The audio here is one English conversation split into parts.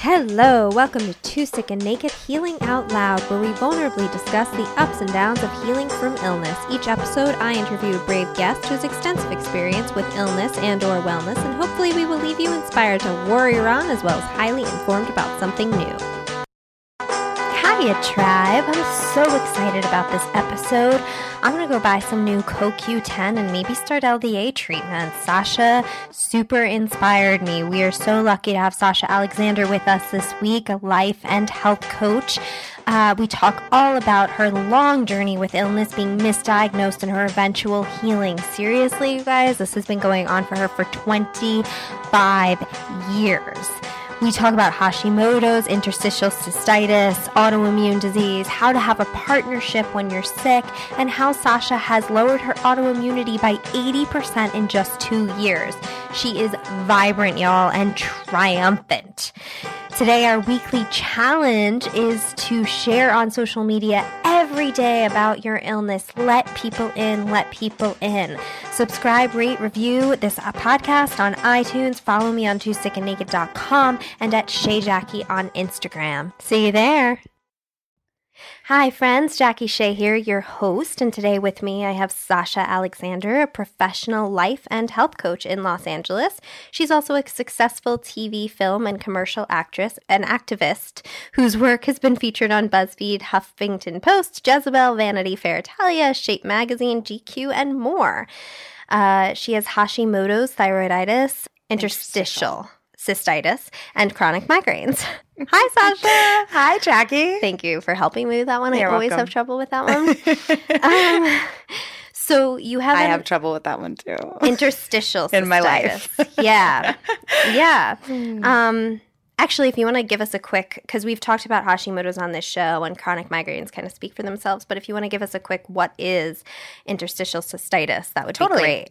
Hello, welcome to Too Sick and Naked Healing Out Loud, where we vulnerably discuss the ups and downs of healing from illness. Each episode, I interview a brave guest who has extensive experience with illness and or wellness, and hopefully we will leave you inspired to warrior on as well as highly informed about something new. Hiya, tribe. I'm so excited about this episode. I'm going to go buy some new CoQ10 and maybe start LDA treatment. Sasha super inspired me. We are so lucky to have Sasha Alexander with us this week, a life and health coach. Uh, we talk all about her long journey with illness, being misdiagnosed, and her eventual healing. Seriously, you guys, this has been going on for her for 25 years. We talk about Hashimoto's, interstitial cystitis, autoimmune disease, how to have a partnership when you're sick, and how Sasha has lowered her autoimmunity by 80% in just two years. She is vibrant, y'all, and triumphant. Today, our weekly challenge is to share on social media every day about your illness. Let people in, let people in. Subscribe, rate, review this podcast on iTunes. Follow me on twosickandnaked.com and at Shea Jackie on Instagram. See you there. Hi, friends. Jackie Shea here, your host. And today with me, I have Sasha Alexander, a professional life and health coach in Los Angeles. She's also a successful TV, film, and commercial actress and activist whose work has been featured on BuzzFeed, Huffington Post, Jezebel, Vanity Fair Italia, Shape Magazine, GQ, and more. Uh, she has Hashimoto's thyroiditis, interstitial cystitis, and chronic migraines. Hi, Sasha. Hi, Jackie. Thank you for helping me with that one. You're I always welcome. have trouble with that one. um, so you have I have trouble with that one too. interstitial In my life. yeah, yeah. Um, actually, if you want to give us a quick, because we've talked about Hashimoto's on this show, and chronic migraines kind of speak for themselves. But if you want to give us a quick, what is interstitial cystitis? That would Totally. be great.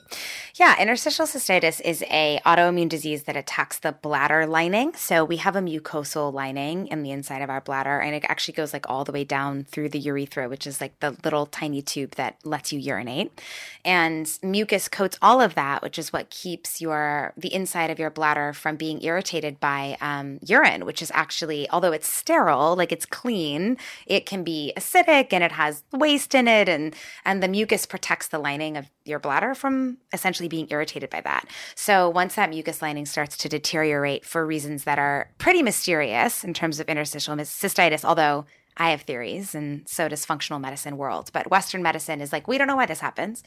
Yeah, interstitial cystitis is a autoimmune disease that attacks the bladder lining. So we have a mucosal lining in the inside of our bladder, and it actually goes like all the way down through the urethra, which is like the little tiny tube that lets you urinate. And mucus coats all of that, which is what keeps your the inside of your bladder from being irritated by um, urine, which is actually, although it's sterile, like it's clean, it can be acidic and it has waste in it, and and the mucus protects the lining of your bladder from essentially being irritated by that. So once that mucus lining starts to deteriorate for reasons that are pretty mysterious in terms of interstitial cystitis, although I have theories, and so does functional medicine world. But Western medicine is like, we don't know why this happens.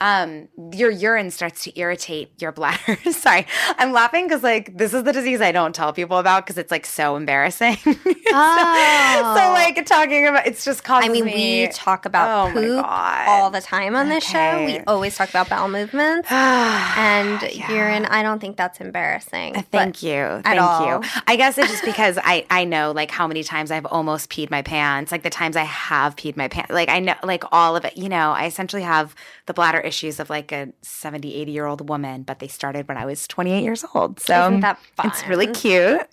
Um, your urine starts to irritate your bladder. Sorry, I'm laughing because like this is the disease I don't tell people about because it's like so embarrassing. so, Oh. so, like talking about it's just causes I mean, me. we talk about Oh poop all the time on this show. We always talk about bowel movements and urine. I don't think that's embarrassing. Thank you. Thank all. you. I guess it's just because I, I know like how many times I've almost peed my pants, like the times I have peed my pants. Like I know like all of it, you know, I essentially have the bladder issues of like a 70, 80 year old woman, but they started when I was 28 years old. So Isn't that it's really cute.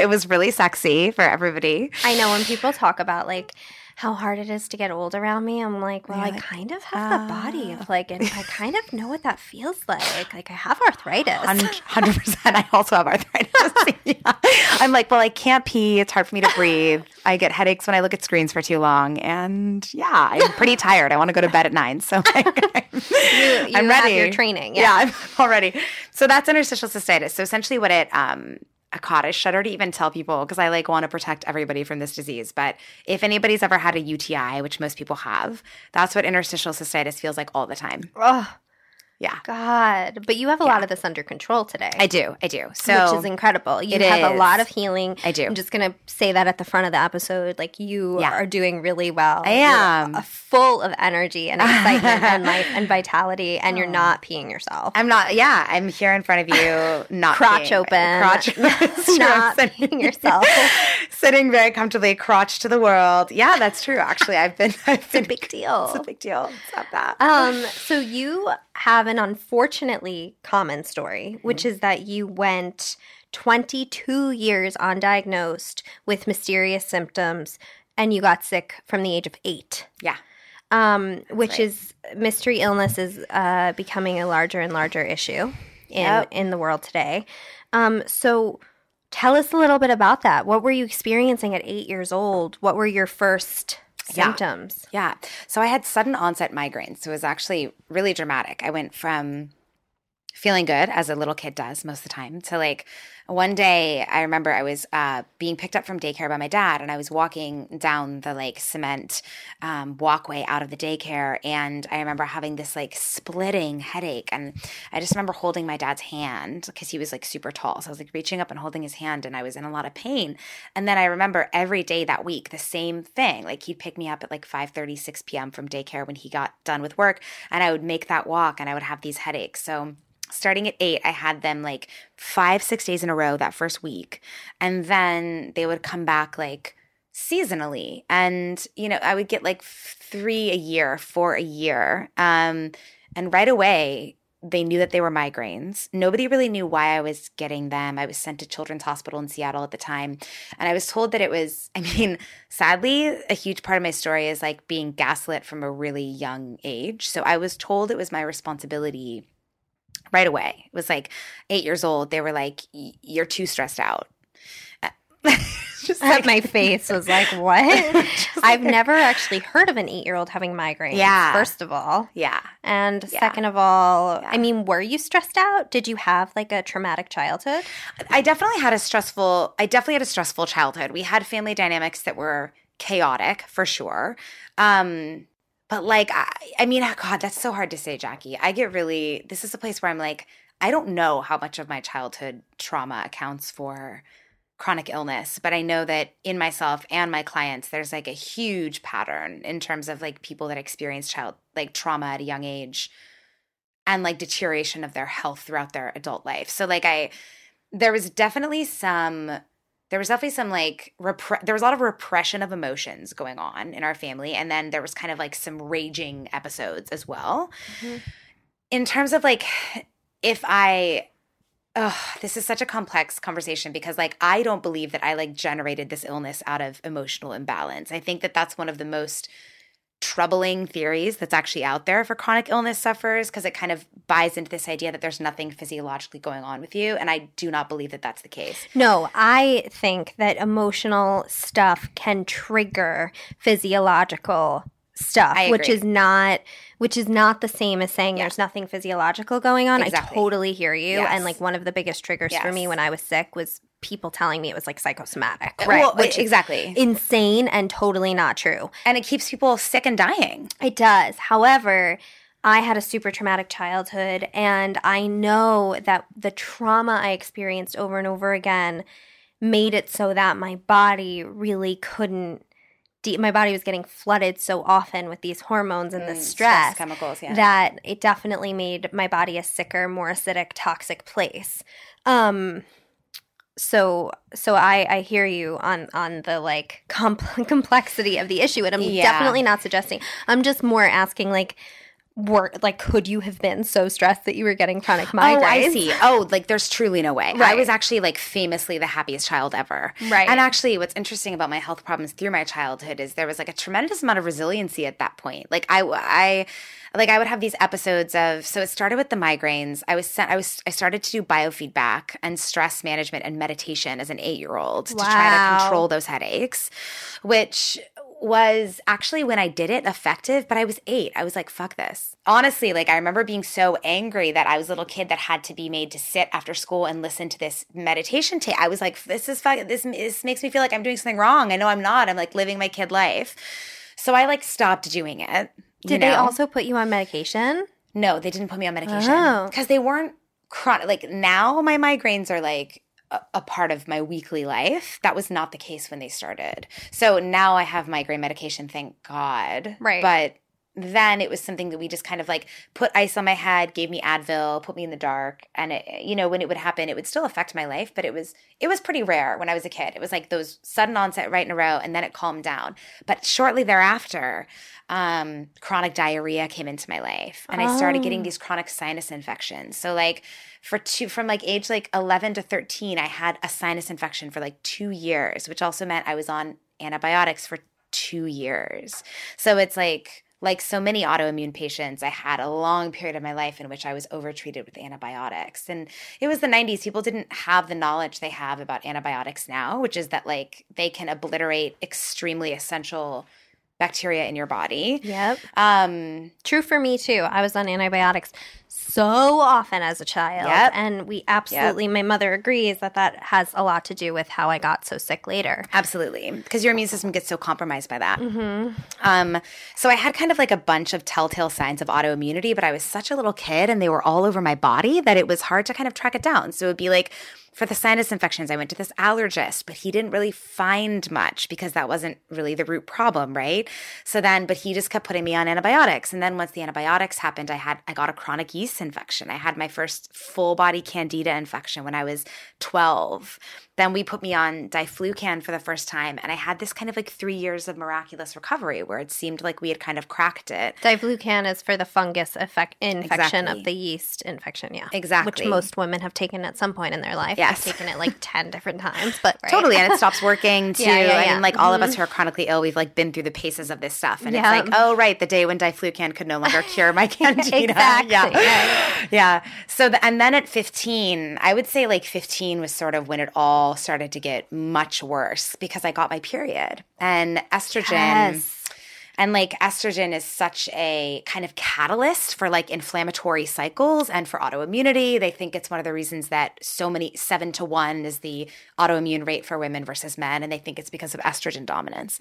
It was really sexy for everybody. I know when people talk about like how hard it is to get old around me, I'm like, well, I like, kind of have the body of like, and I kind of know what that feels like. Like I have arthritis. Hundred percent. I also have arthritis. Yeah. I'm like, well, I can't pee. It's hard for me to breathe. I get headaches when I look at screens for too long, and yeah, I'm pretty tired. I want to go to bed at nine, so like, I'm, you I'm have your training, Yeah, yeah. I'm all ready. So that's interstitial cystitis. So essentially, what it um. God, I shudder to even tell people because I like want to protect everybody from this disease. But if anybody's ever had a UTI, which most people have, that's what interstitial cystitis feels like all the time. Oh Yeah, God! But you have a lot of this under control today. I do. I do. So which is incredible. You have a lot of healing. I do. I'm just gonna say that at the front of the episode, like you Yeah. are doing really well. I You're, am. uh, full of energy and excitement and life and vitality, and you're not peeing yourself. I'm not. Yeah, I'm here in front of you, not Crotch peeing. open. crotch It's true. I'm Not peeing yourself. sitting very comfortably, crotch to the world. Yeah, that's true. Actually, I've been. I've It's a been. big deal. It's a big deal. It's not that. Um, so you have an unfortunately common story, Mm-hmm. which is that you went 22 years undiagnosed with mysterious symptoms and you got sick from the age of eight. yeah. Um, which right. is mystery illness is uh, becoming a larger and larger issue in Yep. in the world today. Um, so Tell us a little bit about that. What were you experiencing at eight years old? What were your first Yeah. symptoms? Yeah. So I had sudden onset migraines. So it was actually really dramatic. I went from feeling good as a little kid does most of the time. To like one day I remember I was uh, being picked up from daycare by my dad and I was walking down the like cement um, walkway out of the daycare and I remember having this like splitting headache and I just remember holding my dad's hand because he was like super tall. So I was like reaching up and holding his hand and I was in a lot of pain. And then I remember every day that week the same thing. Like he'd pick me up at like 5 6 p.m from daycare when he got done with work and I would make that walk and I would have these headaches. So starting at eight, I had them like five, six days in a row that first week. And then they would come back like seasonally. And, you know, I would get like three a year, four a year. Um, and right away, they knew that they were migraines. Nobody really knew why I was getting them. I was sent to Children's Hospital in Seattle at the time. And I was told that it was, I mean, sadly, a huge part of my story is like being gaslit from a really young age. So I was told it was my responsibility right away. It was like eight years old. They were like, "You're too stressed out." Just like my face was like, what? I've never actually heard of an eight year old having migraines. Yeah. First of all. yeah, And Yeah. second of all, Yeah. I mean, were you stressed out? Did you have like a traumatic childhood? I definitely had a stressful. I definitely had a stressful childhood. We had family dynamics that were chaotic for sure. Um, but like, I, I mean, oh God, that's so hard to say, Jackie. I get really. This is a place where I'm like, I don't know how much of my childhood trauma accounts for chronic illness, but I know that in myself and my clients, there's like a huge pattern in terms of like people that experience child like trauma at a young age and like deterioration of their health throughout their adult life. So like I there was definitely some there was definitely some like repre- there was a lot of repression of emotions going on in our family and then there was kind of like some raging episodes as well. Mhm. In terms of like if I Oh, this is such a complex conversation because like I don't believe that I like generated this illness out of emotional imbalance. I think that that's one of the most troubling theories that's actually out there for chronic illness sufferers because it kind of buys into this idea that there's nothing physiologically going on with you and I do not believe that that's the case. No, I think that emotional stuff can trigger physiological stuff, which is not which is not the same as saying there's nothing physiological going on. Exactly. I totally hear you. Yes. And like one of the biggest triggers for me when I was sick was people telling me it was like psychosomatic. Well, which is exactly. insane and totally not true. and it keeps people sick and dying. It does. However, I had a super traumatic childhood, and I know that the trauma I experienced over and over again made it so that my body really couldn't. De- my body was getting flooded so often with these hormones and the Mm, stress, chemicals, yeah. that it definitely made my body a sicker, more acidic, toxic place. Um, so so I I hear you on on the like comp- complexity of the issue, and I'm Yeah. definitely not suggesting. I'm just more asking like. Were like, could you have been so stressed that you were getting chronic migraines? Oh, I see. Oh, like there's truly no way. Right. I was actually like famously the happiest child ever. Right. And actually, what's interesting about my health problems through my childhood is there was like a tremendous amount of resiliency at that point. Like I, I, like I would have these episodes of. So it started with the migraines. I was sent. I was. I started to do biofeedback and stress management and meditation as an eight year old to try to control those headaches, which was actually when I did it effective, but I was eight. I was like, fuck this. Honestly, like I remember being so angry that I was a little kid that had to be made to sit after school and listen to this meditation tape. I was like, this is fuck this, this makes me feel like I'm doing something wrong. I know I'm not. I'm like living my kid life. So I like stopped doing it. Did they also put you on medication? No, they didn't put me on medication Oh. because they weren't chronic. Like now, my migraines are like a, part of my weekly life. That was not the case when they started. So now I have migraine medication, thank God. Right. But then it was something that we just kind of like put ice on my head, gave me Advil, put me in the dark, and it, you know when it would happen, it would still affect my life, but it was it was pretty rare when I was a kid. It was like those sudden onset right in a row, and then it calmed down. But shortly thereafter, um, chronic diarrhea came into my life, and I started getting Oh. these chronic sinus infections. So like for two from like age like 11 to 13 i had a sinus infection for like two years which also meant i was on antibiotics for two years so it's like like so many autoimmune patients, I had a long period of my life in which I was overtreated with antibiotics. And it was the 90s. People didn't have the knowledge they have about antibiotics now, which is that like they can obliterate extremely essential bacteria in your body. Yep. Um, True for me too. I was on antibiotics so often as a child. Yep. And we absolutely, my mother agrees that that has a lot to do with how I got so sick later. Absolutely, because your immune system gets so compromised by that. Um, so I had kind of like a bunch of telltale signs of autoimmunity, but I was such a little kid and they were all over my body that it was hard to kind of track it down. So it would be like for the sinus infections, I went to this allergist, but he didn't really find much because that wasn't really the root problem, right? So then, but he just kept putting me on antibiotics. And then once the antibiotics happened, I had I got a chronic yeast infection. I had my first full body candida infection when I was 12. Then we put me on diflucan for the first time, and I had this kind of like three years of miraculous recovery where it seemed like we had kind of cracked it. Diflucan is for the fungus effect infection Exactly. of the yeast infection, yeah. Exactly. Which most women have taken at some point in their life. Yes. I've taken it like 10 different times, but right. Totally, and it stops working too. Yeah, yeah, yeah. mean, like all of us mm-hmm. who are chronically ill, we've like been through the paces of this stuff, and Yeah. it's like, oh right, the day when diflucan could no longer cure my candida. Exactly, Yeah, yeah. So, the, and then at fifteen, I would say like fifteen was sort of when it all started to get much worse because I got my period and estrogen. Yes. And like estrogen is such a kind of catalyst for like inflammatory cycles and for autoimmunity. They think it's one of the reasons that so many, seven to one is the autoimmune rate for women versus men. And they think it's because of estrogen dominance.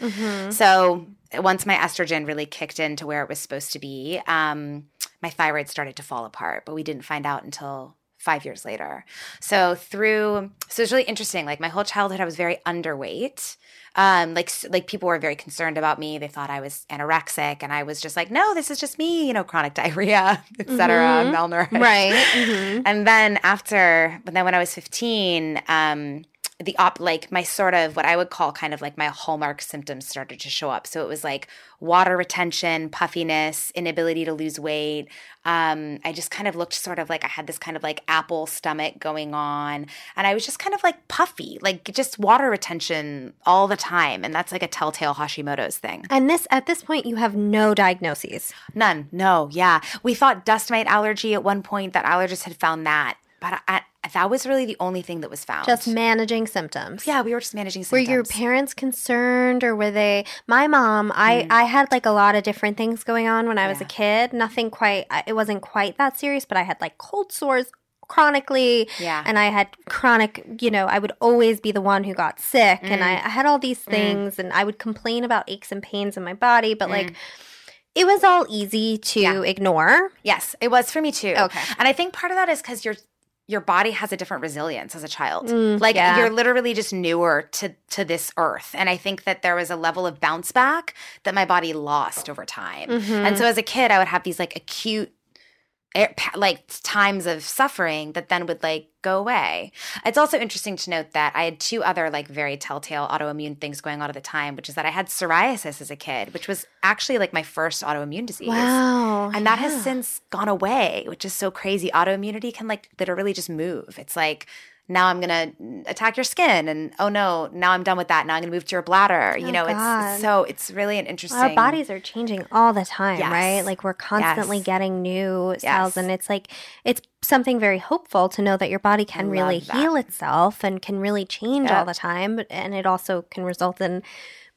So once my estrogen really kicked into where it was supposed to be, um, my thyroid started to fall apart, but we didn't find out until five years later. So through, so it's really interesting. Like my whole childhood, I was very underweight. Um, like like people were very concerned about me. They thought I was anorexic, and I was just like, no, this is just me. You know, chronic diarrhea, etc., malnourished. Right. Mhm. And then after, but then when I was 15, um, the op, like my sort of what I would call kind of like my hallmark symptoms started to show up. So it was like water retention, puffiness, inability to lose weight. Um, I just kind of looked sort of like I had this kind of like apple stomach going on. And I was just kind of like puffy, like just water retention all the time. And that's like a telltale Hashimoto's thing. And this at this point you have no diagnoses. None. No. Yeah. We thought dust mite allergy at one point that allergists had found that. But I, that was really the only thing that was found. Just managing symptoms. yeah, we were just managing symptoms. Were your parents concerned or were they my mom I Mm. I had like a lot of different things going on when I was a kid nothing quite it wasn't quite that serious but I had like cold sores chronically Yeah. and I had chronic you know I would always be the one who got sick and Mm. I, I had all these things and I would complain about aches and pains in my body but Mm. like it was all easy to Yeah. ignore Yes, it was for me too. Okay. And I think part of that is because your your body has a different resilience as a child. Mm, like yeah. you're literally just newer to to this earth. And I think that there was a level of bounce back that my body lost over time. Mm-hmm. And so as a kid, I would have these like acute Er, like times of suffering that then would like go away. It's also interesting to note that I had two other like very telltale autoimmune things going on at the time, which is that I had psoriasis as a kid, which was actually like my first autoimmune disease. wow And that yeah. has since gone away, which is so crazy. Autoimmunity can like literally just move. It's like now I'm gonna attack your skin, and oh no, now I'm done with that. Now I'm gonna move to your bladder. You Oh, know, God. it's so it's really an interesting. Our bodies are changing all the time, Yes. right? Like we're constantly Yes. getting new cells, Yes. and it's like it's something very hopeful to know that your body can love really that. heal itself and can really change Yep. all the time, and it also can result in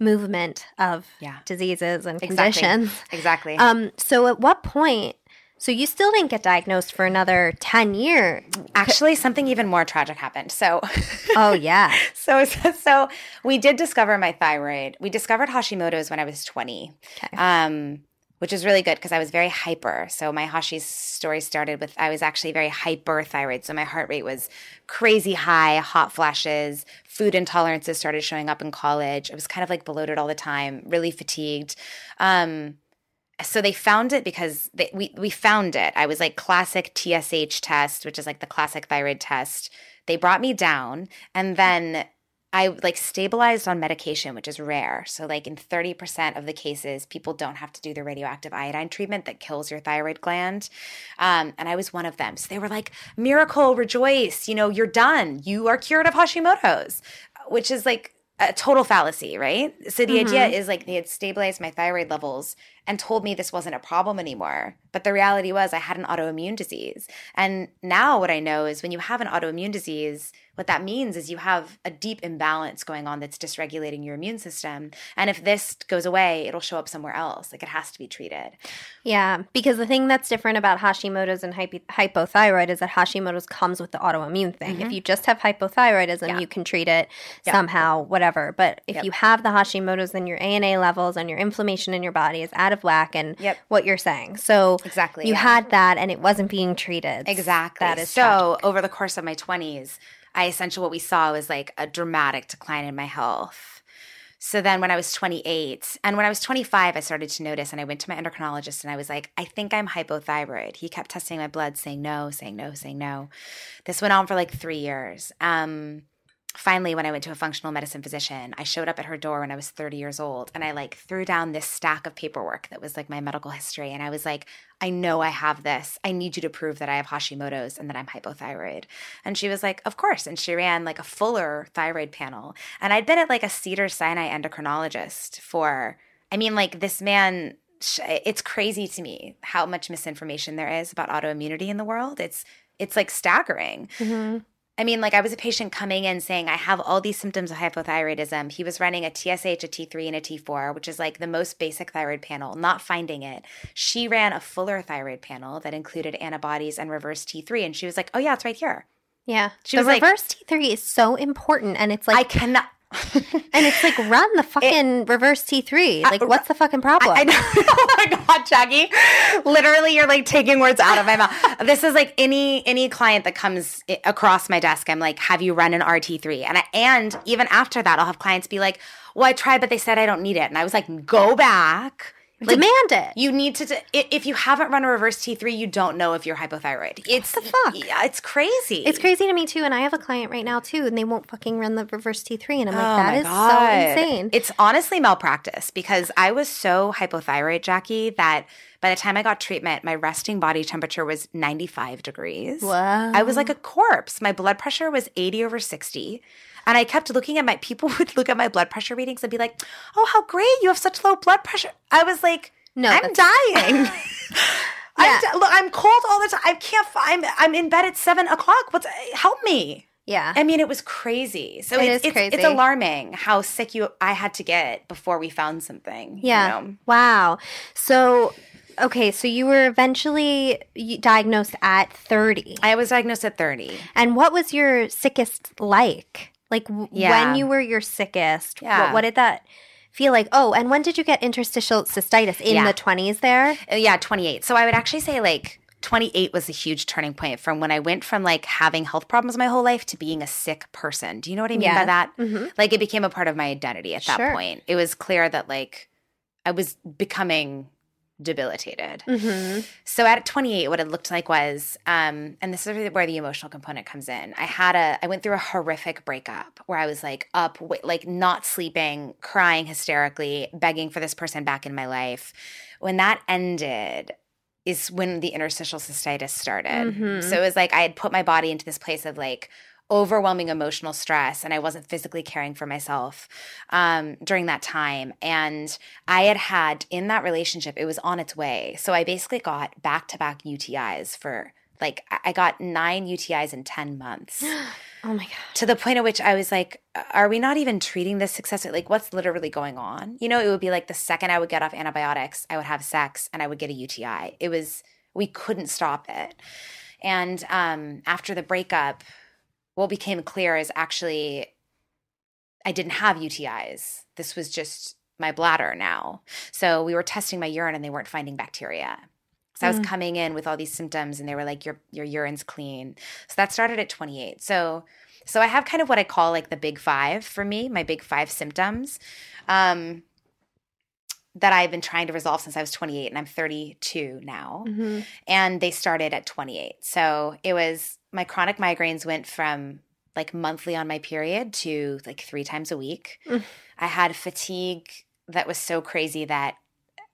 movement of Yeah. diseases and Exactly. conditions. Exactly. Um, so at what point? So you still didn't get diagnosed for another ten years? Actually, something even more tragic happened. So, Oh yeah, so, so, so we did discover my thyroid. We discovered Hashimoto's when I was 20. Okay. Um, which is really good because I was very hyper. So my Hashi's story started with I was actually very hyperthyroid. So my heart rate was crazy high, hot flashes, food intolerances started showing up in college. I was kind of like bloated all the time, really fatigued. Um, so they found it because they, we we found it. I was like classic TSH test, which is like the classic thyroid test. They brought me down, and then I like stabilized on medication, which is rare. So like in thirty percent of the cases, people don't have to do the radioactive iodine treatment that kills your thyroid gland, um, and I was one of them. So they were like, "Miracle, rejoice! You know, you're done. You are cured of Hashimoto's," which is like a total fallacy, right? So the idea is like they had stabilized my thyroid levels and told me this wasn't a problem anymore. But the reality was I had an autoimmune disease. And now what I know is when you have an autoimmune disease, what that means is you have a deep imbalance going on that's dysregulating your immune system. And if this goes away, it'll show up somewhere else. Like it has to be treated. Yeah, because the thing that's different about Hashimoto's and hypo- hypothyroid is that Hashimoto's comes with the autoimmune thing. If you just have hypothyroidism, Mm-hmm. Yeah. you can treat it Yeah. somehow, whatever. But if Yep. you have the Hashimoto's, then your ANA levels and your inflammation in your body is out of whack and Yep. what you're saying. So Exactly, you yeah. had that and it wasn't being treated. Exactly. That is so over the course of my 20s, I essentially what we saw was like a dramatic decline in my health. So then when I was 28 and when I was 25, I started to notice and I went to my endocrinologist and I was like, I think I'm hypothyroid. He kept testing my blood, saying no, saying no, saying no. This went on for like three years. Um, finally when i went to a functional medicine physician i showed up at her door when i was 30 years old and i like threw down this stack of paperwork that was like my medical history and i was like i know i have this. I need you to prove that i have hashimoto's and that i'm hypothyroid. And she was like of course and she ran like a fuller thyroid panel and i'd been at like a Cedars-Sinai endocrinologist for i mean like this man it's crazy to me how much misinformation there is about autoimmunity in the world. It's it's like staggering mm-hmm. I mean, like I was a patient coming in saying, I have all these symptoms of hypothyroidism. He was running a TSH, a T3, and a T4, which is like the most basic thyroid panel, not finding it. She ran a fuller thyroid panel that included antibodies and reverse T3. And she was like, oh, yeah, it's right here. Yeah. She the was like- reverse T3 is so important and it's like, I cannot. and it's like run the fucking reverse T3. Like what's the fucking problem? I know. oh my god, Jackie! Literally, you're like taking words out of my mouth. This is like any any client that comes across my desk. I'm like, "Have you run an RT3?" And I, and even after that, I'll have clients be like, "Well, I tried, but they said I don't need it." And I was like, "Go back." Like, Demand it. You need to. If you haven't run a reverse T3, you don't know if you're hypothyroid. It's the fuck? Yeah, it's crazy. It's crazy to me too, and I have a client right now too, and they won't fucking run the reverse T three, and I'm oh like, Oh that is God. so insane. It's honestly malpractice because I was so hypothyroid, Jackie, that by the time I got treatment, my resting body temperature was 95 degrees. Wow. I was like a corpse. My blood pressure was 80 over 60. And I kept looking at my people would look at my blood pressure readings and be like, "Oh, how great! You have such low blood pressure." I was like, No, I'm dying." I'm, di- look, I'm cold all the time. I can't. I'm I'm in bed at seven o'clock. What's help me? yeah, I mean, it was crazy. So It it's, is it's, it's alarming how sick you I had to get before we found something. you yeah. know? Wow. So, okay, so you were eventually diagnosed at thirty, I was diagnosed at 30. and what was your sickest like? Like w- Yeah. when you were your sickest? Yeah. What, what did that feel like? Oh, and when did you get interstitial cystitis? In Yeah. the twenties, there. Uh, Yeah, 28. So I would actually say like 28 was a huge turning point from when I went from like having health problems my whole life to being a sick person. Do you know what I mean Yeah. by that? Mhm. Like it became a part of my identity at that Sure. point. It was clear that like I was becoming debilitated. Mm-hmm. So at 28, what it looked like was, um, and this is where the emotional component comes in. I had a, I went through a horrific breakup where I was like up, like not sleeping, crying hysterically, begging for this person back in my life. When that ended, is when the interstitial cystitis started. Mhm. So it was like I had put my body into this place of like overwhelming emotional stress and I wasn't physically caring for myself um, during that time. And I had had in that relationship, it was on its way. So I basically got back to back UTIs for like, I- got nine UTIs in 10 months Oh my god. to the point at which I was like, are we not even treating this successfully? Like, what's literally going on? You know, it would be like the second I would get off antibiotics, I would have sex and I would get a UTI. It was, we couldn't stop it. And um, after the breakup, what became clear is actually I didn't have UTIs. This was just my bladder now. So we were testing my urine and they weren't finding bacteria. So I was Mm. coming in with all these symptoms and they were like your your urine's clean. So that started at 28. So so I have kind of what I call like the big 5 for me, my big 5 symptoms. Um that I've been trying to resolve since I was 28 and I'm 32 now Mm-hmm. and they started at 28. So it was my chronic migraines went from like monthly on my period to like three times a week. Mm. I had fatigue that was so crazy that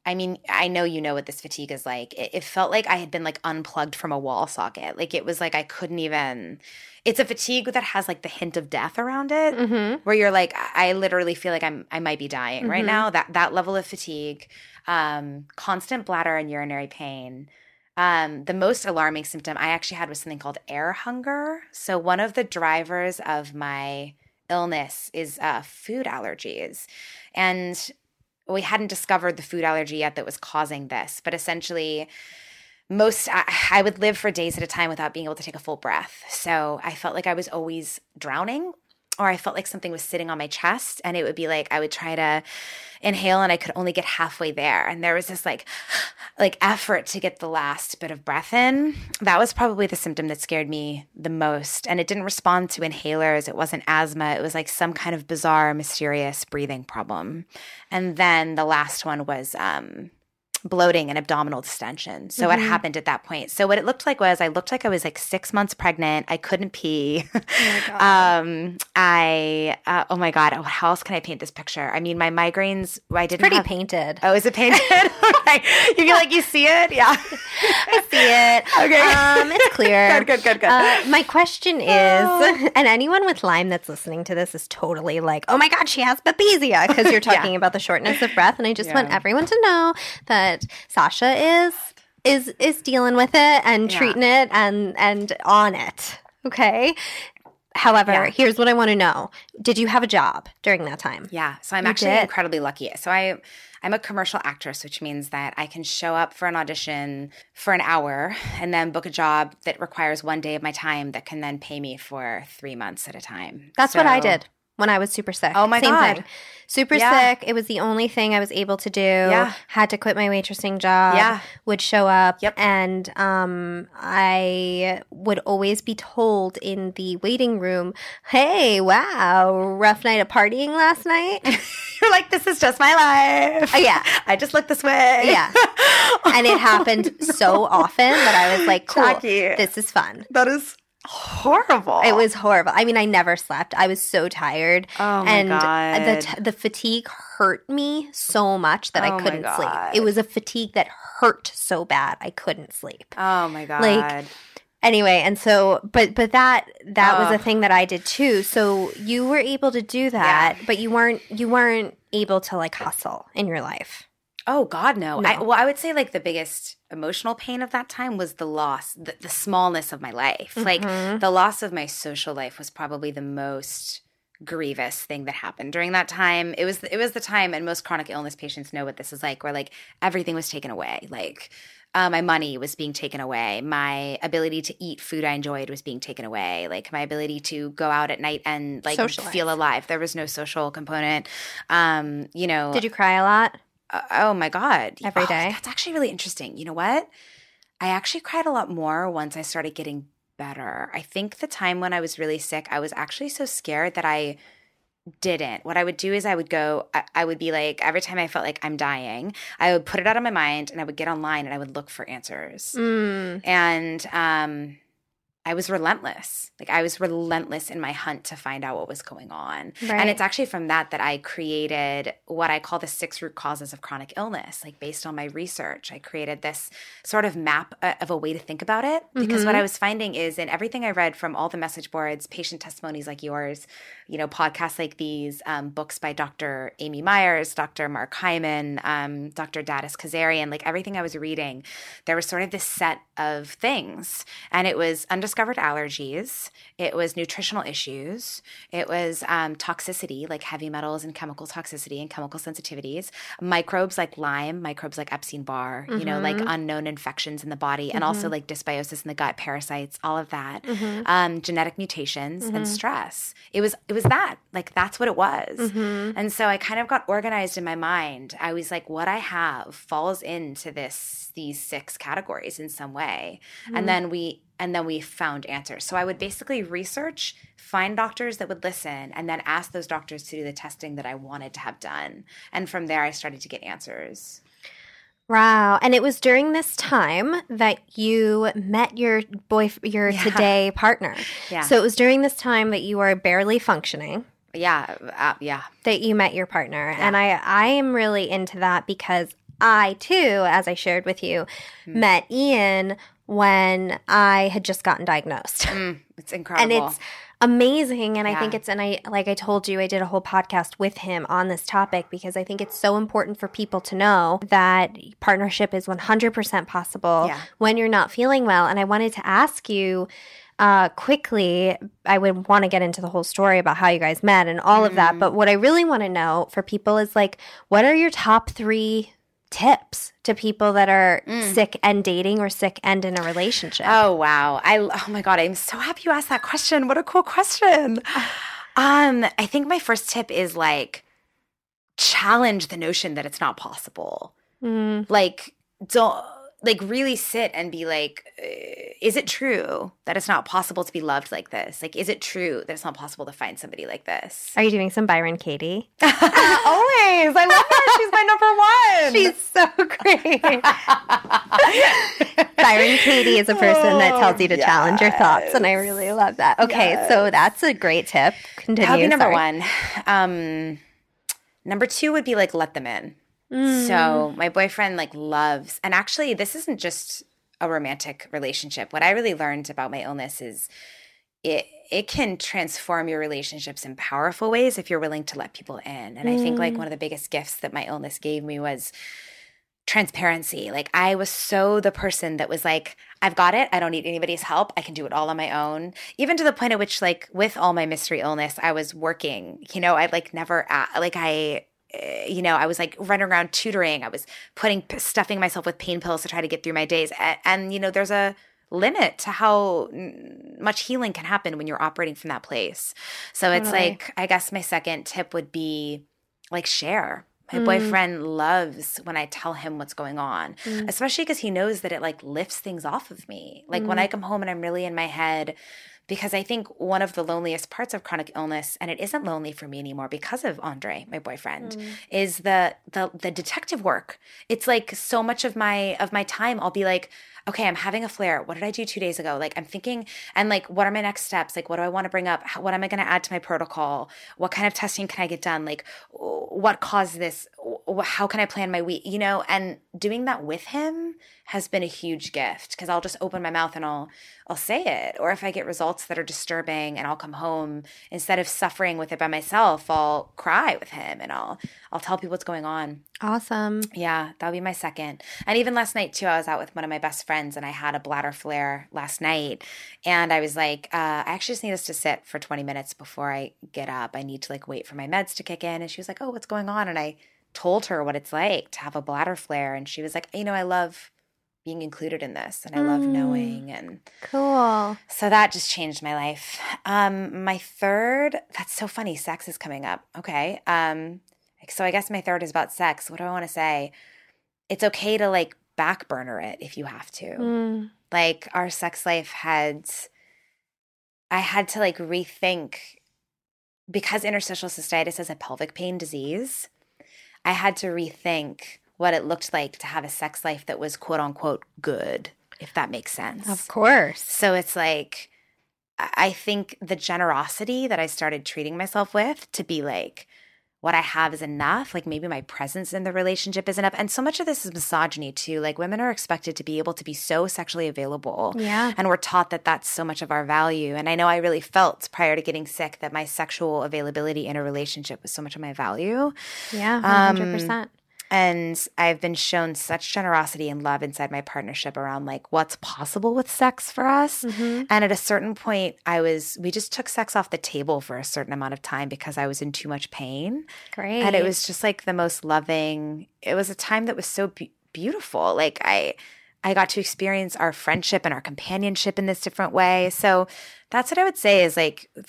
I mean, I know you know what this fatigue is like. It, it, felt like I had been like unplugged from a wall socket. Like it was like I couldn't even. It's a fatigue that has like the hint of death around it, Mm-hmm. where you're like, I literally feel like I'm I might be dying right Mhm. now. That that level of fatigue, um, constant bladder and urinary pain. Um, the most alarming symptom I actually had was something called air hunger. So one of the drivers of my illness is uh, food allergies, and we hadn't discovered the food allergy yet that was causing this. But essentially, most I, I would live for days at a time without being able to take a full breath. So I felt like I was always drowning. Or I felt like something was sitting on my chest, and it would be like I would try to inhale, and I could only get halfway there. And there was this like, like effort to get the last bit of breath in. That was probably the symptom that scared me the most. And it didn't respond to inhalers. It wasn't asthma. It was like some kind of bizarre, mysterious breathing problem. And then the last one was um, bloating and abdominal distension. So it Mhm. happened at that point. So what it looked like was I looked like I was like six months pregnant. I couldn't pee. Oh my God. um, I uh, oh my god, how else can I paint this picture? I mean, my migraines. I didn't Pretty have. painted. Oh, is it painted? okay, you feel like you see it? Yeah. I see it. Okay. Um, it's clear. Good, good, good, good. Uh, my question is, Oh. and anyone with Lyme that's listening to this is totally like, "Oh my God, she has babesia," because you're Yeah. talking about the shortness of breath, and I just want everyone to know that Sasha is is is dealing with it and Yeah. treating it and and on it. Okay. However, Yeah. here's what I want to know: Did you have a job during that time? Yeah. So I'm You actually did. incredibly lucky. So I I'm a commercial actress, which means that I can show up for an audition for an hour and then book a job that requires one day of my time that can then pay me for three months at a time. That's what I did when I was super sick. Oh my Same God. thing. Super Yeah. sick. It was the only thing I was able to do. Yeah. Had to quit my waitressing job. Yeah. Would show up. Yep. And um, I would always be told in the waiting room, "Hey, wow, rough night of partying last night." You're like, this is just my life. Oh, yeah. I just look this way. Yeah. and it happened so often that I was like, "Cool, this is fun." That is horrible. It was horrible. I mean, I never slept. I was so tired. Oh my and God. the t- the fatigue hurt me so much that Oh I couldn't sleep. It was a fatigue that hurt so bad I couldn't sleep. Oh my god. Like, Anyway, and so but but that that was a thing that I did too. So you were able to do that, but you weren't you weren't able to like hustle in your life. Oh god, no. No. I, well, I would say like the biggest emotional pain of that time was the loss, the, the smallness of my life. Like Mhm. the loss of my social life was probably the most grievous thing that happened during that time. It was it was the time, and most chronic illness patients know what this is like, where like everything was taken away, like. Uh, my money was being taken away. My ability to eat food I enjoyed was being taken away. Like my ability to go out at night and like Socialize. feel alive. There was no social component. Um, you know, Did you cry a lot? Uh, oh my god Every Oh, day? that's actually really interesting. You know what? I actually cried a lot more once i started getting better. I think the time when i was really sick i was actually so scared that i didn't. What i would do is i would go I, I would be like every time i felt like i'm dying i would put it out of my mind and i would get online and i would look for answers. Mm. and um I was relentless. Like I was relentless in my hunt to find out what was going on. Right. And it's actually from that that I created what I call the six root causes of chronic illness. Like based on my research, I created this sort of map uh, of a way to think about it. Because what Mhm. I was finding is in everything I read from all the message boards, patient testimonies like yours, you know, podcasts like these, um, books by Dr. Amy Myers, Dr. Mark Hyman, um, Dr. Datis Kharrazian, like everything I was reading, there was sort of this set of things. And it was undiscovered allergies, it was nutritional issues, it was um, toxicity, like heavy metals and chemical toxicity and chemical sensitivities, microbes like Lyme, microbes like Epstein Barr, you know, like Mhm. unknown infections in the body, and also like dysbiosis in the gut, parasites, all of that Mhm. um, genetic mutations and stress. It was it was that like that's what it was. Mhm. And so I kind of got organized in my mind. I was like, what I have falls into this these six categories in some way, Mhm. and then we and then we found answers. So I would basically research, find doctors that would listen, and then ask those doctors to do the testing that I wanted to have done. And from there, I started to get answers. Wow. And it was during this time that you met your boy your Yeah. today partner. Yeah, So it was during this time that you were barely functioning yeah, uh, yeah. that you met your partner. And I I am really into that because I too, as I shared with you, Hmm. met Ian when I had just gotten diagnosed. Mm, it's incredible. and it's amazing and i think it's and i like i told you i did a whole podcast with him on this topic because i think it's so important for people to know that partnership is 100% possible Yeah. when you're not feeling well and i wanted to ask you uh, quickly i would want to get into the whole story about how you guys met and all of that Mm. but what i really want to know for people is like what are your top three tips to people that are sick and dating or sick and in a relationship Oh wow! I oh my god! I'm so happy you asked that question. What a cool question. Um, I think my first tip is like challenge the notion that it's not possible. Mm. Like don't like really sit and be like, uh, is it true that it's not possible to be loved like this? Like, is it true that it's not possible to find somebody like this? are you doing some byron katie Always, I love her. She's my number one. She's so great. Byron Katie is a person that tells you to challenge your thoughts, and I really love that. Okay, so that's a great tip. Continue. Be number sorry. one. Um, number two would be like let them in. Mm. So my boyfriend like loves, and actually, this isn't just a romantic relationship. What I really learned about my illness is it it can transform your relationships in powerful ways if you're willing to let people in. And I think Mm. like one of the biggest gifts that my illness gave me was transparency. Like I was so the person that was like, I've got it. I don't need anybody's help. I can do it all on my own. Even to the point at which, like, with all my mystery illness, I was working. You know, I like never like I. eh, You know, I was like running around tutoring. I was putting stuffing myself with pain pills to try to get through my days. And, and you know, there's a limit to how much healing can happen when you're operating from that place. So it's like, I guess my second tip would be like share. My Mm. boyfriend loves when I tell him what's going on, Mm. especially because he knows that it like lifts things off of me. Like when Mm. I come home and I'm really in my head, because I think one of the loneliest parts of chronic illness, and it isn't lonely for me anymore because of Andre, my boyfriend, Mm. is the the the detective work. It's like so much of my of my time I'll be like, okay, I'm having a flare. What did I do two days ago? Like I'm thinking, and like, what are my next steps? Like, what do I want to bring up? How, what am I going to add to my protocol? What kind of testing can I get done? Like, what caused this? How can I plan my week? You know, and doing that with him has been a huge gift because I'll just open my mouth and I'll I'll say it. Or if I get results that are disturbing and I'll come home instead of suffering with it by myself, I'll cry with him and I'll I'll tell people what's going on. Awesome. Yeah, that'll be my second. And even last night too, I was out with one of my best friends and I had a bladder flare last night. And I was like, uh, I actually just need us to sit for 20 minutes before I get up. I need to like wait for my meds to kick in. And she was like, Oh, what's going on? And I told her what it's like to have a bladder flare. And she was like, You know, I love being included in this and I love Mm. knowing and Cool. so that just changed my life. Um, my third, that's so funny. Sex is coming up. Okay. Um, so I guess my third is about sex. What do I want to say? It's okay to like back burner it if you have to. Mm. Like our sex life had, I had to like rethink because interstitial cystitis is a pelvic pain disease. I had to rethink what it looked like to have a sex life that was quote unquote good, if that makes sense. Of course. So it's like, I think the generosity that I started treating myself with to be like, what I have is enough. Like maybe my presence in the relationship is enough. And so much of this is misogyny too. Like women are expected to be able to be so sexually available. Yeah. And we're taught that that's so much of our value. And I know I really felt prior to getting sick that my sexual availability in a relationship was so much of my value. Yeah. Um, 100%. And I've been shown such generosity and love inside my partnership around like what's possible with sex for us. Mhm. And at a certain point, I was, we just took sex off the table for a certain amount of time because I was in too much pain. Great. And it was just like the most loving, it was a time that was so be- beautiful. Like I, I got to experience our friendship and our companionship in this different way. So that's what I would say is like, th-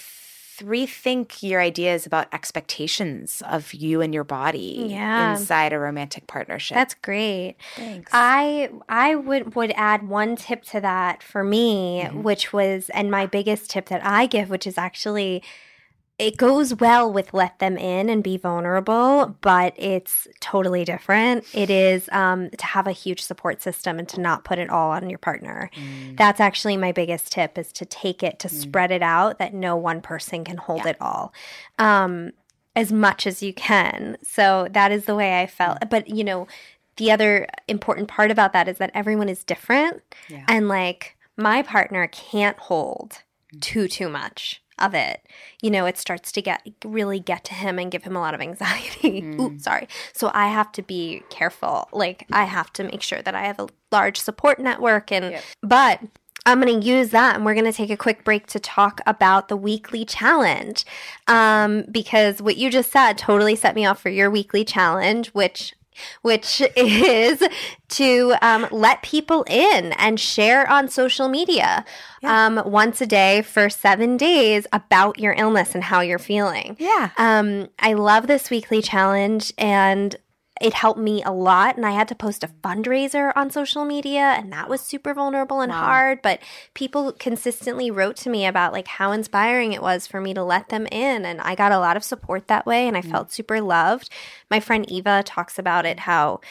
rethink your ideas about expectations of you and your body Yeah. inside a romantic partnership. That's great. thanks. I I would would add one tip to that for me, Mhm. which was and my biggest tip that I give, which is actually it goes well with let them in and be vulnerable, but it's totally different. It is um, to have a huge support system and to not put it all on your partner. Mm. That's actually my biggest tip is to take it to Mm. spread it out that no one person can hold Yeah. it all. Um, as much as you can. So that is the way I felt. Mm. But you know, the other important part about that is that everyone is different. Yeah. And like my partner can't hold too, too much of it. You know, it starts to get really get to him and give him a lot of anxiety. Ooh, sorry. So I have to be careful. Like I have to make sure that I have a large support network and Yep. but I'm going to use that and we're going to take a quick break to talk about the weekly challenge. Um, because what you just said totally set me off for your weekly challenge, which which is to um, let people in and share on social media um, once a day for seven days about your illness and how you're feeling. Yeah. Um, I love this weekly challenge and it helped me a lot. And I had to post a fundraiser on social media, and that was super vulnerable and Wow. hard. But people consistently wrote to me about like how inspiring it was for me to let them in. And I got a lot of support that way, and I felt super loved. My friend Eva talks about it how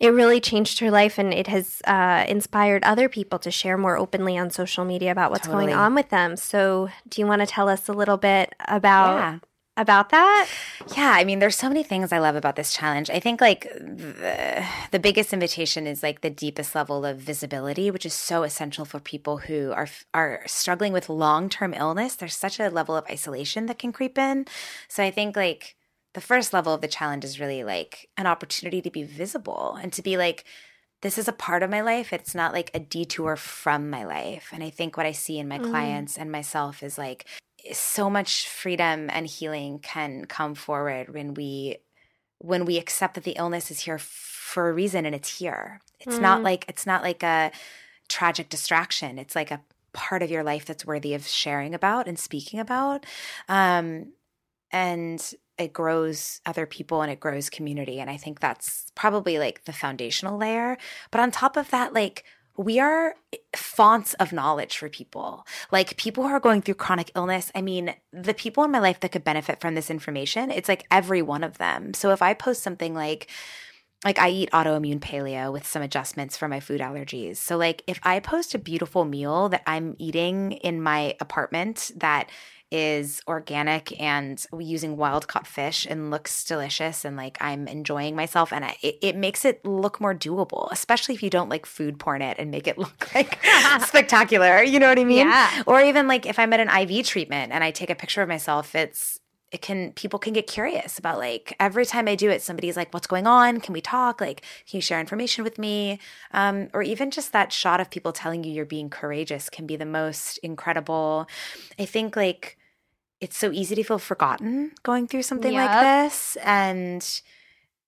it really changed her life and it has uh, inspired other people to share more openly on social media about what's Totally. going on with them. So, do you want to tell us a little bit about Yeah. About that? Yeah, I mean, there's so many things I love about this challenge. I think like the, the biggest invitation is like the deepest level of visibility, which is so essential for people who are are struggling with long term illness. There's such a level of isolation that can creep in. So I think like the first level of the challenge is really like an opportunity to be visible and to be like. This is a part of my life. It's not like a detour from my life. And I think what I see in my mm-hmm. clients and myself is like so much freedom and healing can come forward when we when we accept that the illness is here for a reason and it's here. It's not like it's not like a tragic distraction. It's like a part of your life that's worthy of sharing about and speaking about. Um and it grows other people and it grows community. And i think that's probably like the foundational layer. But on top of that like we are fonts of knowledge for people. Like people who are going through chronic illness. I mean, the people in my life that could benefit from this information, it's like every one of them. So if I post something like, like I eat autoimmune paleo with some adjustments for my food allergies. So like if I post a beautiful meal that I'm eating in my apartment that is organic and using wild caught fish and looks delicious and like I'm enjoying myself and I, it, it makes it look more doable, especially if you don't like food porn it and make it look like spectacular. You know what I mean? Yeah. Or even like if I'm at an IV treatment and I take a picture of myself, it's it can people can get curious about like every time I do it, somebody's like, "What's going on? Can we talk? Like, can you share information with me?" Um, or even just that shot of people telling you you're being courageous can be the most incredible. I think like it's so easy to feel forgotten going through something like this, and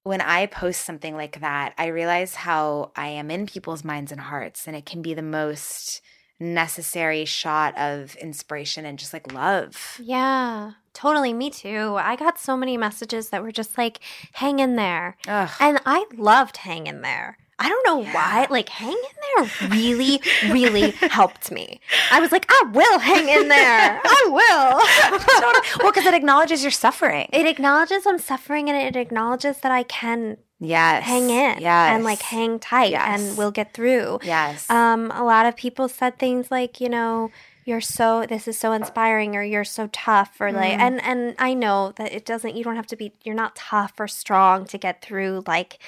when I post something like that, I realize how I am in people's minds and hearts, and it can be the most necessary shot of inspiration and just like love. Yeah, totally. Me too. I got so many messages that were just like, hang in there. Ugh. And I loved hang in there. I don't know why. Like, hang in there really, really helped me. I was like, I will hang in there. I will. well, because it acknowledges your suffering. it acknowledges I'm suffering and it acknowledges that I can yes. hang in Yes. and like hang tight Yes. and we'll get through. Yes. Um, a lot of people said things like, you know, you're so this is so inspiring or you're so tough or Mm. like and and I know that it doesn't you don't have to be you're not tough or strong to get through like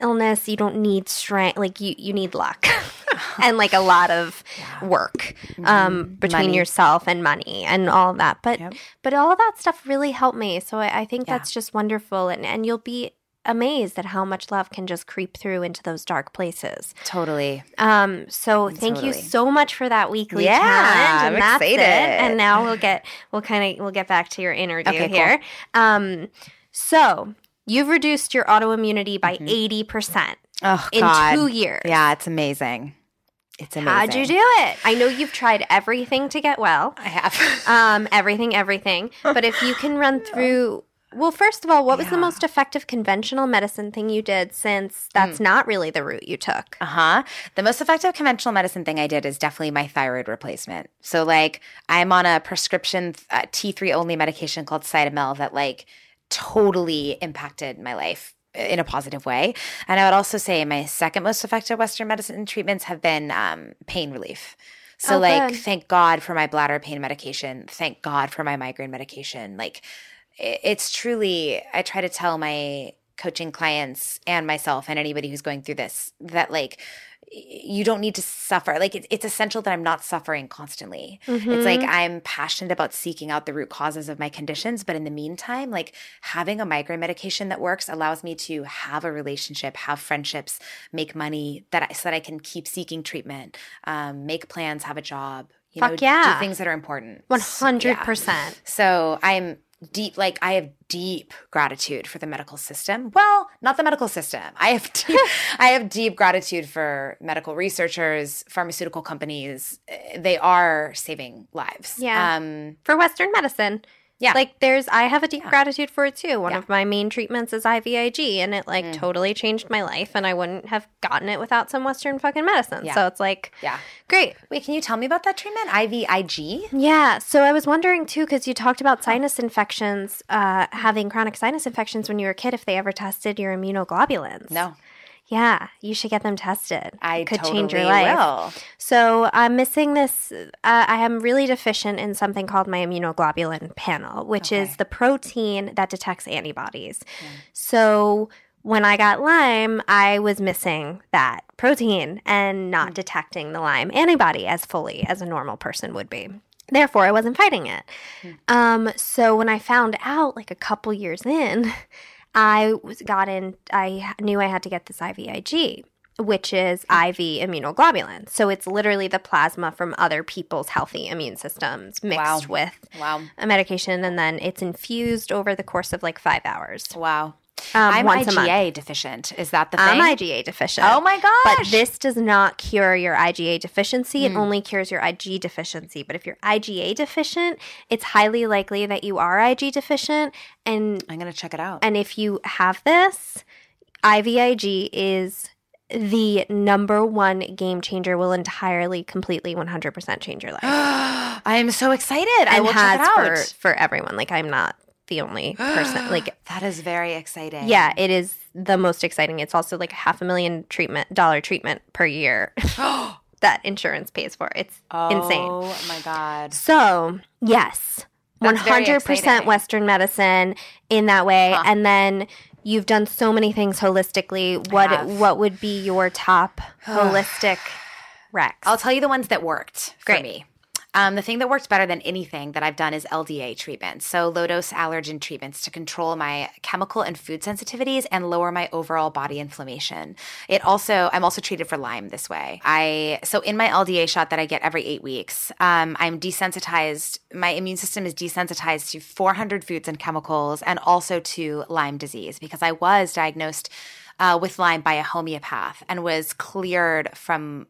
illness. You don't need strength like you you need luck and like a lot of work um between Mm-hmm. Money. yourself and money and all that. But Yep. but all of that stuff really helped me. So I, I think Yeah. that's just wonderful and, and you'll be amazed at how much love can just creep through into those dark places. totally. Um, so thank you so much for that weekly Yeah, challenge. And I'm that's it. And now we'll get we'll kind of we'll get back to your interview Okay, cool. here. Um, so you've reduced your autoimmunity by Mm-hmm. 80 percent Oh, in God. two years. Yeah, it's amazing. It's amazing. How'd you do it? I know you've tried everything to get well. I have. Um, everything, everything. But if you can run through well, first of all, what was the most effective conventional medicine thing you did since that's not really the route you took? Uh huh. The most effective conventional medicine thing I did is definitely my thyroid replacement. So, like, I'm on a prescription uh, T3 only medication called Cytomel that, like, totally impacted my life in a positive way. And I would also say my second most effective Western medicine treatments have been um, pain relief. So, Oh, like, good. thank God for my bladder pain medication. Thank God for my migraine medication. Like, it's truly, I try to tell my coaching clients and myself and anybody who's going through this that like you don't need to suffer. Like it's, it's essential that I'm not suffering constantly. Mm-hmm. It's like I'm passionate about seeking out the root causes of my conditions, but in the meantime, like having a migraine medication that works allows me to have a relationship, have friendships, make money that I, so that I can keep seeking treatment, um, make plans, have a job. You Fuck know, yeah. do things that are important. One hundred percent. So I'm deep like i have deep gratitude for the medical system. Well not the medical system. I have deep, i have deep gratitude for medical researchers pharmaceutical companies. They are saving lives. Yeah. Um, for western medicine yeah. Like there's I have a deep yeah. gratitude for it too. One yeah. of my main treatments is IVIG and it like mm. totally changed my life and I wouldn't have gotten it without some western fucking medicine. Yeah. So it's like Yeah. Great. Wait, can you tell me about that treatment? IVIG? Yeah. So I was wondering too cuz you talked about sinus infections uh having chronic sinus infections when you were a kid if they ever tested your immunoglobulins. No. Yeah, you should get them tested. I could totally change your life. Will. So I'm missing this. Uh, I am really deficient in something called my immunoglobulin panel, which okay. is the protein that detects antibodies. So when I got Lyme, I was missing that protein and not mm. detecting the Lyme antibody as fully as a normal person would be. Therefore, I wasn't fighting it. Mm. Um, so when I found out, like a couple years in, I was got in. I knew I had to get this IVIG, which is IV immunoglobulin. So it's literally the plasma from other people's healthy immune systems mixed wow. with wow. a medication, and then it's infused over the course of like five hours. Wow. Um, I'm IgA deficient. Is that the thing? I'm IgA deficient. Oh my gosh. But this does not cure your IgA deficiency. Mm. It hmm. only cures your Ig deficiency. But if you're IgA deficient, it's highly likely that you are Ig deficient. And I'm going to check it out. And if you have this, IVIG is the number one game changer will entirely, completely, 100% change your life. I am so excited. And I will check it out. For, for everyone. Like, I'm not the only person. like that is very exciting. Yeah, it is the most exciting. It's also like a half a million treatment dollar treatment per year that insurance pays for. It's oh, insane. Oh my god. So yes, hundred percent Western medicine in that way, huh. and then. You've done so many things holistically. What what would be your top holistic Rex? I'll tell you the ones that worked Great. for me. Um, the thing that works better than anything that I've done is LDA treatments. So low dose allergen treatments to control my chemical and food sensitivities and lower my overall body inflammation. It also, I'm also treated for Lyme this way. I, so in my LDA shot that I get every eight weeks, um, I'm desensitized. My immune system is desensitized to 400 foods and chemicals and also to Lyme disease because I was diagnosed uh, with Lyme by a homeopath and was cleared from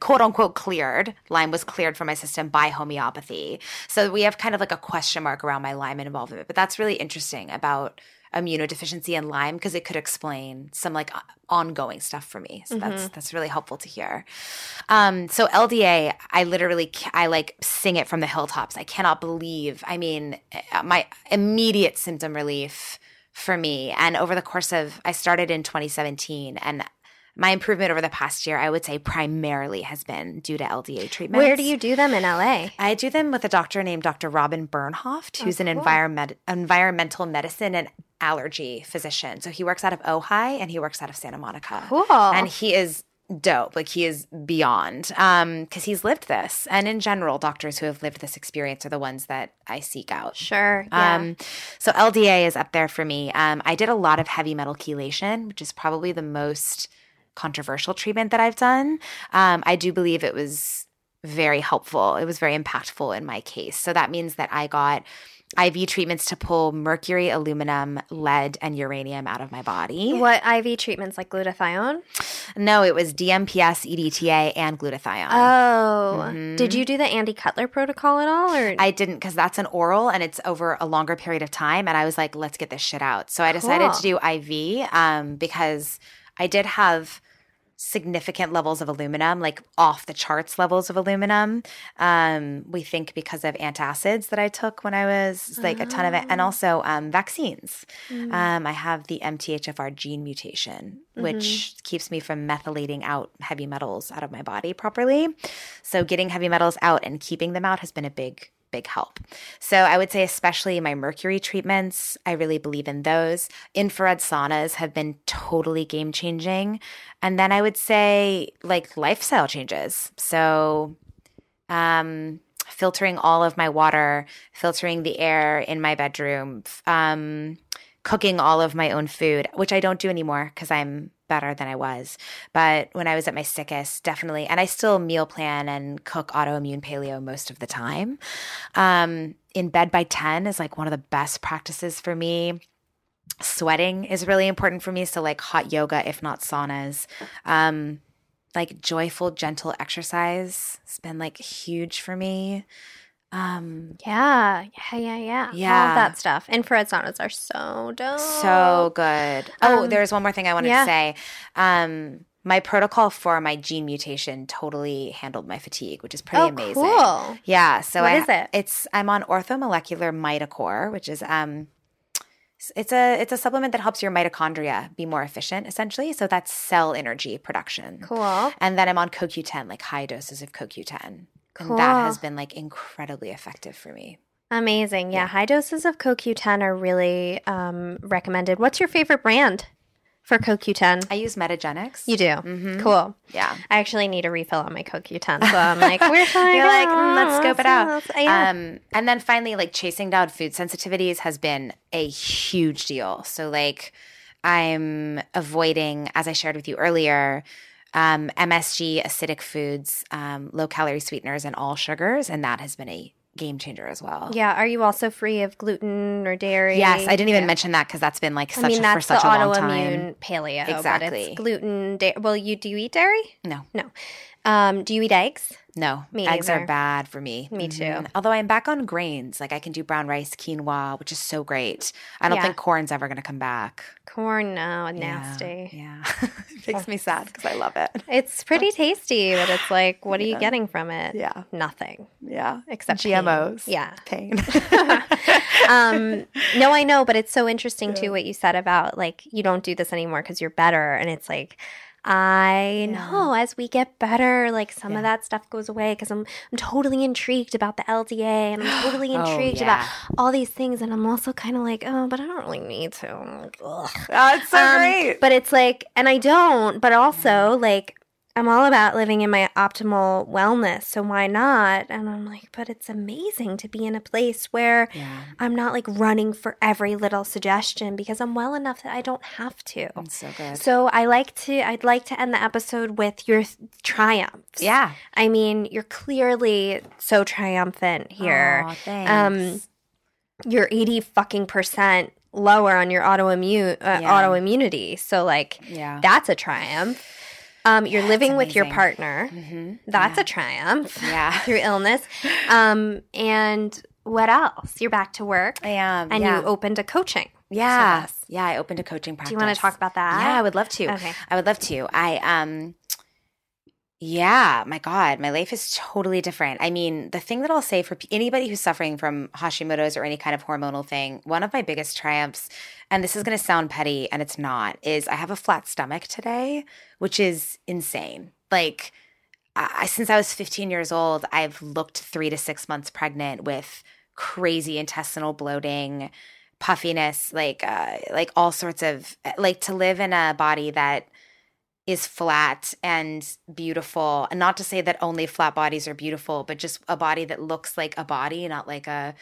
quote unquote cleared. Lyme was cleared from my system by homeopathy. So we have kind of like a question mark around my Lyme involvement. But that's really interesting about immunodeficiency and Lyme because it could explain some like ongoing stuff for me. So mm-hmm. that's that's really helpful to hear. Um, so LDA, I literally I like sing it from the hilltops. I cannot believe. I mean, uh, my immediate symptom relief for me and over the course of I started in 2017 and my improvement over the past year, I would say primarily has been due to LDA treatment. Where do you do them in LA? I do them with a doctor named Dr. Robin Bernhoft, who's oh, cool. an environment, environmental medicine and allergy physician. So he works out of Ojai and he works out of Santa Monica. Cool. And he is dope. Like he is beyond um because he's lived this. And in general, doctors who have lived this experience are the ones that I seek out. Sure. Yeah. Um so LDA is up there for me. Um I did a lot of heavy metal chelation, which is probably the most controversial treatment that I've done. Um, I do believe it was very helpful. It was very impactful in my case. So that means that I got IV treatments to pull mercury, aluminum, lead, and uranium out of my body. What IV treatments like glutathione? No, it was DMPS, EDTA, and glutathione. Oh, mm-hmm. did you do the Andy Cutler protocol at all? Or I didn't because that's an oral and it's over a longer period of time. And I was like, let's get this shit out. So I decided cool. to do IV um, because I did have significant levels of aluminum, like off the charts levels of aluminum. Um, we think because of antacids that I took when I was like a ton of it, and ah. also um, vaccines. Mm-hmm. Um, I have the MTHFR gene mutation, which mm-hmm. keeps me from methylating out heavy metals out of my body properly. So getting heavy metals out and keeping them out has been a big big help. So I would say, especially my mercury treatments, I really believe in those. Infrared saunas have been totally game changing. And then I would say, like, lifestyle changes. So, um, filtering all of my water, filtering the air in my bedroom, um, cooking all of my own food, which I don't do anymore because I'm better than I was. But when I was at my sickest, definitely, and I still meal plan and cook autoimmune paleo most of the time. Um, in bed by 10 is like one of the best practices for me. Sweating is really important for me. So, like hot yoga, if not saunas. Um, like joyful, gentle exercise has been like huge for me. Um, yeah, yeah, yeah, yeah. Yeah. All that stuff. Infrared saunas are so dope. so good. Oh, Um, there's one more thing I wanted yeah. to say. Um, my protocol for my gene mutation totally handled my fatigue, which is pretty Oh, amazing. cool. Yeah. So What I, is it? It's I'm on orthomolecular mitocore, which is um it's a it's a supplement that helps your mitochondria be more efficient, essentially. So that's cell energy production. Cool. And then I'm on CoQ10, like high doses of CoQ10. Cool. And that has been like incredibly effective for me. Amazing. Yeah, high doses of CoQ10 are really um, recommended. What's your favorite brand for CoQ10? I use Metagenics. You do. Mhm. Cool. Yeah. I actually need a refill on my CoQ10, so I'm like, we're I You're like, "Mm, let's scope it out. Yeah. Um, and then finally, like chasing down food sensitivities has been a huge deal. So, like, I'm avoiding, as I shared with you earlier, um, MSG, acidic foods, um, low calorie sweeteners, and all sugars. And that has been a game changer as well. yeah. Are you also free of gluten or dairy? Yes, I didn't even Yeah. mention that because that's been like such I mean, a, for such a long autoimmune time. paleo. But Exactly. gluten. Da- well, you do you eat dairy? No, No. Um, do you eat eggs? No, Me eggs either. are bad for me. Me too. Mhm. Although I'm back on grains, like I can do brown rice, quinoa, which is so great. I don't Yeah. think corn's ever going to come back. Corn? No, Yeah, nasty. Yeah. it makes me sad because I love it. It's pretty tasty, but it's like, what are you getting from it? Yeah. Nothing Yeah. except pain. GMOs. Yeah. Pain. um, no, I know, but it's so interesting too what you said about like you don't do this anymore because you're better, and it's like I know as we get better, like some Yeah. of that stuff goes away because I'm I'm totally intrigued about the LDA and I'm totally Oh, intrigued yeah. about all these things, and I'm also kind of like, oh, but I don't really need to. I'm like, oh, it's so Um, great. But it's like, and I don't, but also like, I'm all about living in my optimal wellness. So why not? And I'm like, but it's amazing to be in a place where Yeah. I'm not like running for every little suggestion because I'm well enough that I don't have to. It's so good. So I like to, I'd like to end the episode with your th- triumphs. yeah. I mean, you're clearly so triumphant here. Thanks. Um, You're 80 fucking percent lower on your autoimmune uh, Yeah. autoimmunity. So like yeah. that's a triumph. Um, you're living with your partner. hmm That's a triumph Yeah. through illness. Um, and what else? You're back to work, I am. and yeah. you opened a coaching. Yeah. service. Yeah. I opened a coaching practice. Do you want to talk about that? Yeah, I would love to. Okay. I would love to. I um yeah, my god, my life is totally different. I mean, the thing that I'll say for anybody who's suffering from Hashimoto's or any kind of hormonal thing, one of my biggest triumphs, and this is going to sound petty and it's not, is I have a flat stomach today, which is insane. Like I, since I was 15 years old, I've looked 3 to 6 months pregnant with crazy intestinal bloating, puffiness, like uh, like all sorts of like to live in a body that is flat and beautiful. And not to say that only flat bodies are beautiful, but just a body that looks like a body, not like a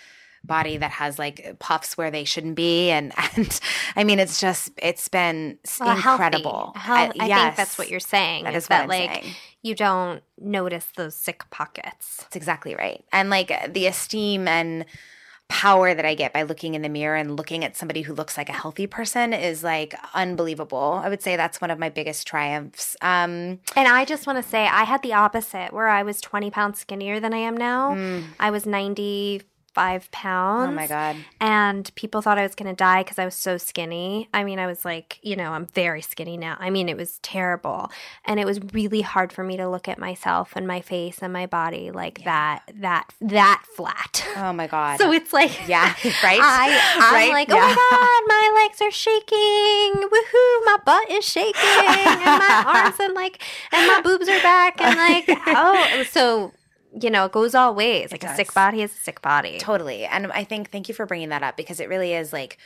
body that has like puffs where they shouldn't be. And and I mean, it's just it's been Well, incredible. Health- I, think yes, that's what you're saying. That is is what that I'm like saying. you don't notice those sick pockets. That's exactly right. And like the esteem and power that I get by looking in the mirror and looking at somebody who looks like a healthy person is like unbelievable. I would say that's one of my biggest triumphs. Um, And I just want to say, I had the opposite, where I was 20 pounds skinnier than I am now. I was 95 pounds. oh my God. And people thought I was going to die because I was so skinny. I mean, I was like, you know, I'm very skinny now. I mean, it was terrible. And it was really hard for me to look at myself and my face and my body like that, that, that flat. Oh my God. So it's like, yeah, right? I, I'm Right? like, oh Yeah. my god, my legs are shaking. Woohoo, my butt is shaking, and my arms and like, and my boobs are back, and like, oh, so you know, it goes all ways. Like a sick body is a sick body. Totally. And I think thank you for bringing that up because it really is like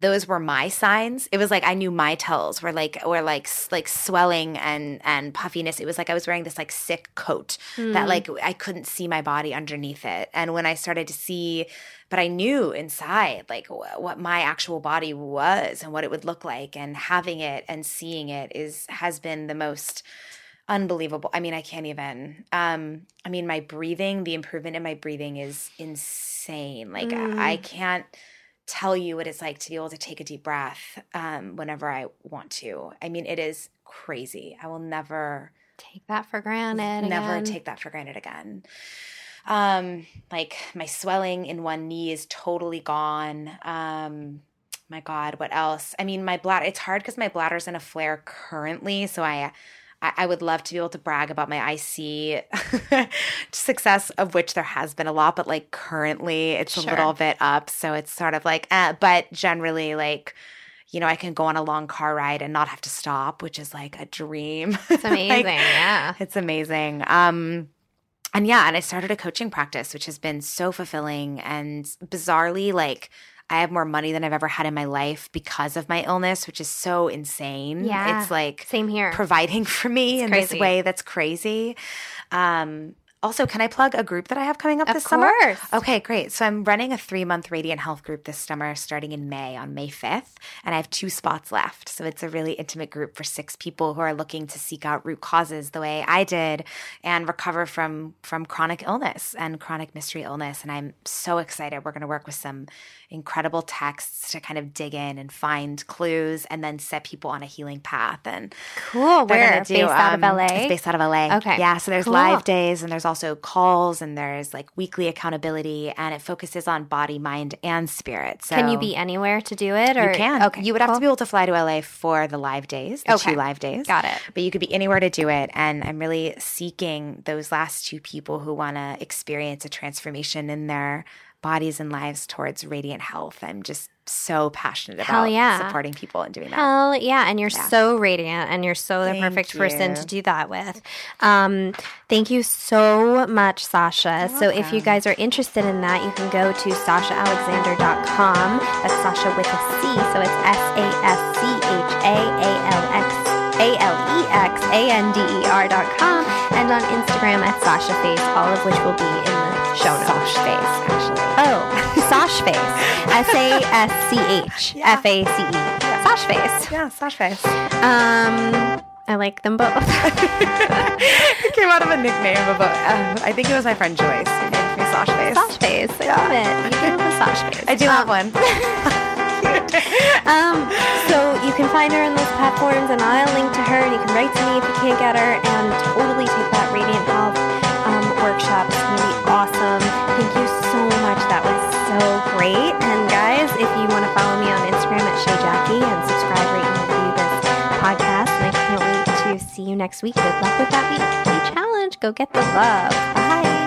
those were my signs. It was like I knew my tells were like were like s- like swelling and and puffiness. It was like I was wearing this like sick coat that hmm. like I couldn't see my body underneath it. And when I started to see but I knew inside like wh- what my actual body was and what it would look like and having it and seeing it is has been the most unbelievable. I mean, I can't even. Um, I mean, my breathing, the improvement in my breathing is insane. Like I I can't tell you what it's like to be able to take a deep breath um, whenever I want to. I mean, it is crazy. I will never Take that for granted. never again. take that for granted again. Um, like my swelling in one knee is totally gone. Um, my God, what else? I mean, my bladder. It's hard because my bladder's in a flare currently, so I. I I would love to be able to brag about my IC success, of which there has been a lot, but like currently it's Sure. a little bit up. So it's sort of like, eh, but generally, like, you know, I can go on a long car ride and not have to stop, which is like a dream. It's Like, amazing. yeah. it's amazing. Um, and yeah, and I started a coaching practice, which has been so fulfilling and bizarrely like I have more money than I've ever had in my life because of my illness, which is so insane. Yeah. It's like Same here. providing for me It's in crazy. this way that's crazy. Um, also, can I plug a group that I have coming up Of this summer? course. Okay, great. So I'm running a three month Radiant Health group this summer starting in May on May 5th, and I have two spots left. So it's a really intimate group for six people who are looking to seek out root causes the way I did and recover from from chronic illness and chronic mystery illness. And I'm so excited. We're going to work with some incredible texts to kind of dig in and find clues and then set people on a healing path. And Cool. we're Where? do, Based out of um, LA? It's based out of LA. Okay. Yeah. So there's Cool. live days and there's also calls and there's like weekly accountability and it focuses on body, mind, and spirit. So Can you be anywhere to do it? Or you can. Okay. You would have to be able to fly to LA for the live days, the Okay. two live days. Got it. But you could be anywhere to do it. And I'm really seeking those last two people who want to experience a transformation in their bodies and lives towards radiant health. I'm just so passionate about yeah. supporting people and doing that. Hell yeah. And you're so radiant and you're so the Thank perfect person to do that with. Um, thank you so much, Sascha. so if you guys are interested in that, you can go to saschaalexander.com. That's Sascha with a C. So it's S A S C H A A L X A L E X A N D E R dot com and on Instagram at Sasha Face, all of which will be in the show notes. Sosh face, actually. Sash Face. S A S C H F A C E. Sash Face. Yeah, Sosh face. Um, I like them both. it came out of a nickname of a, uh, I think it was my friend Joyce who named me Sosh face. Sash Face. I love it. You do have a Sash Face. I do have one. Um, so you can find her on those platforms, and I'll link to her, and you can write to me if you can't get her, and totally take that Radiant Health um, workshop. See you next week. Good luck with that weekly challenge. Go get the love. Bye.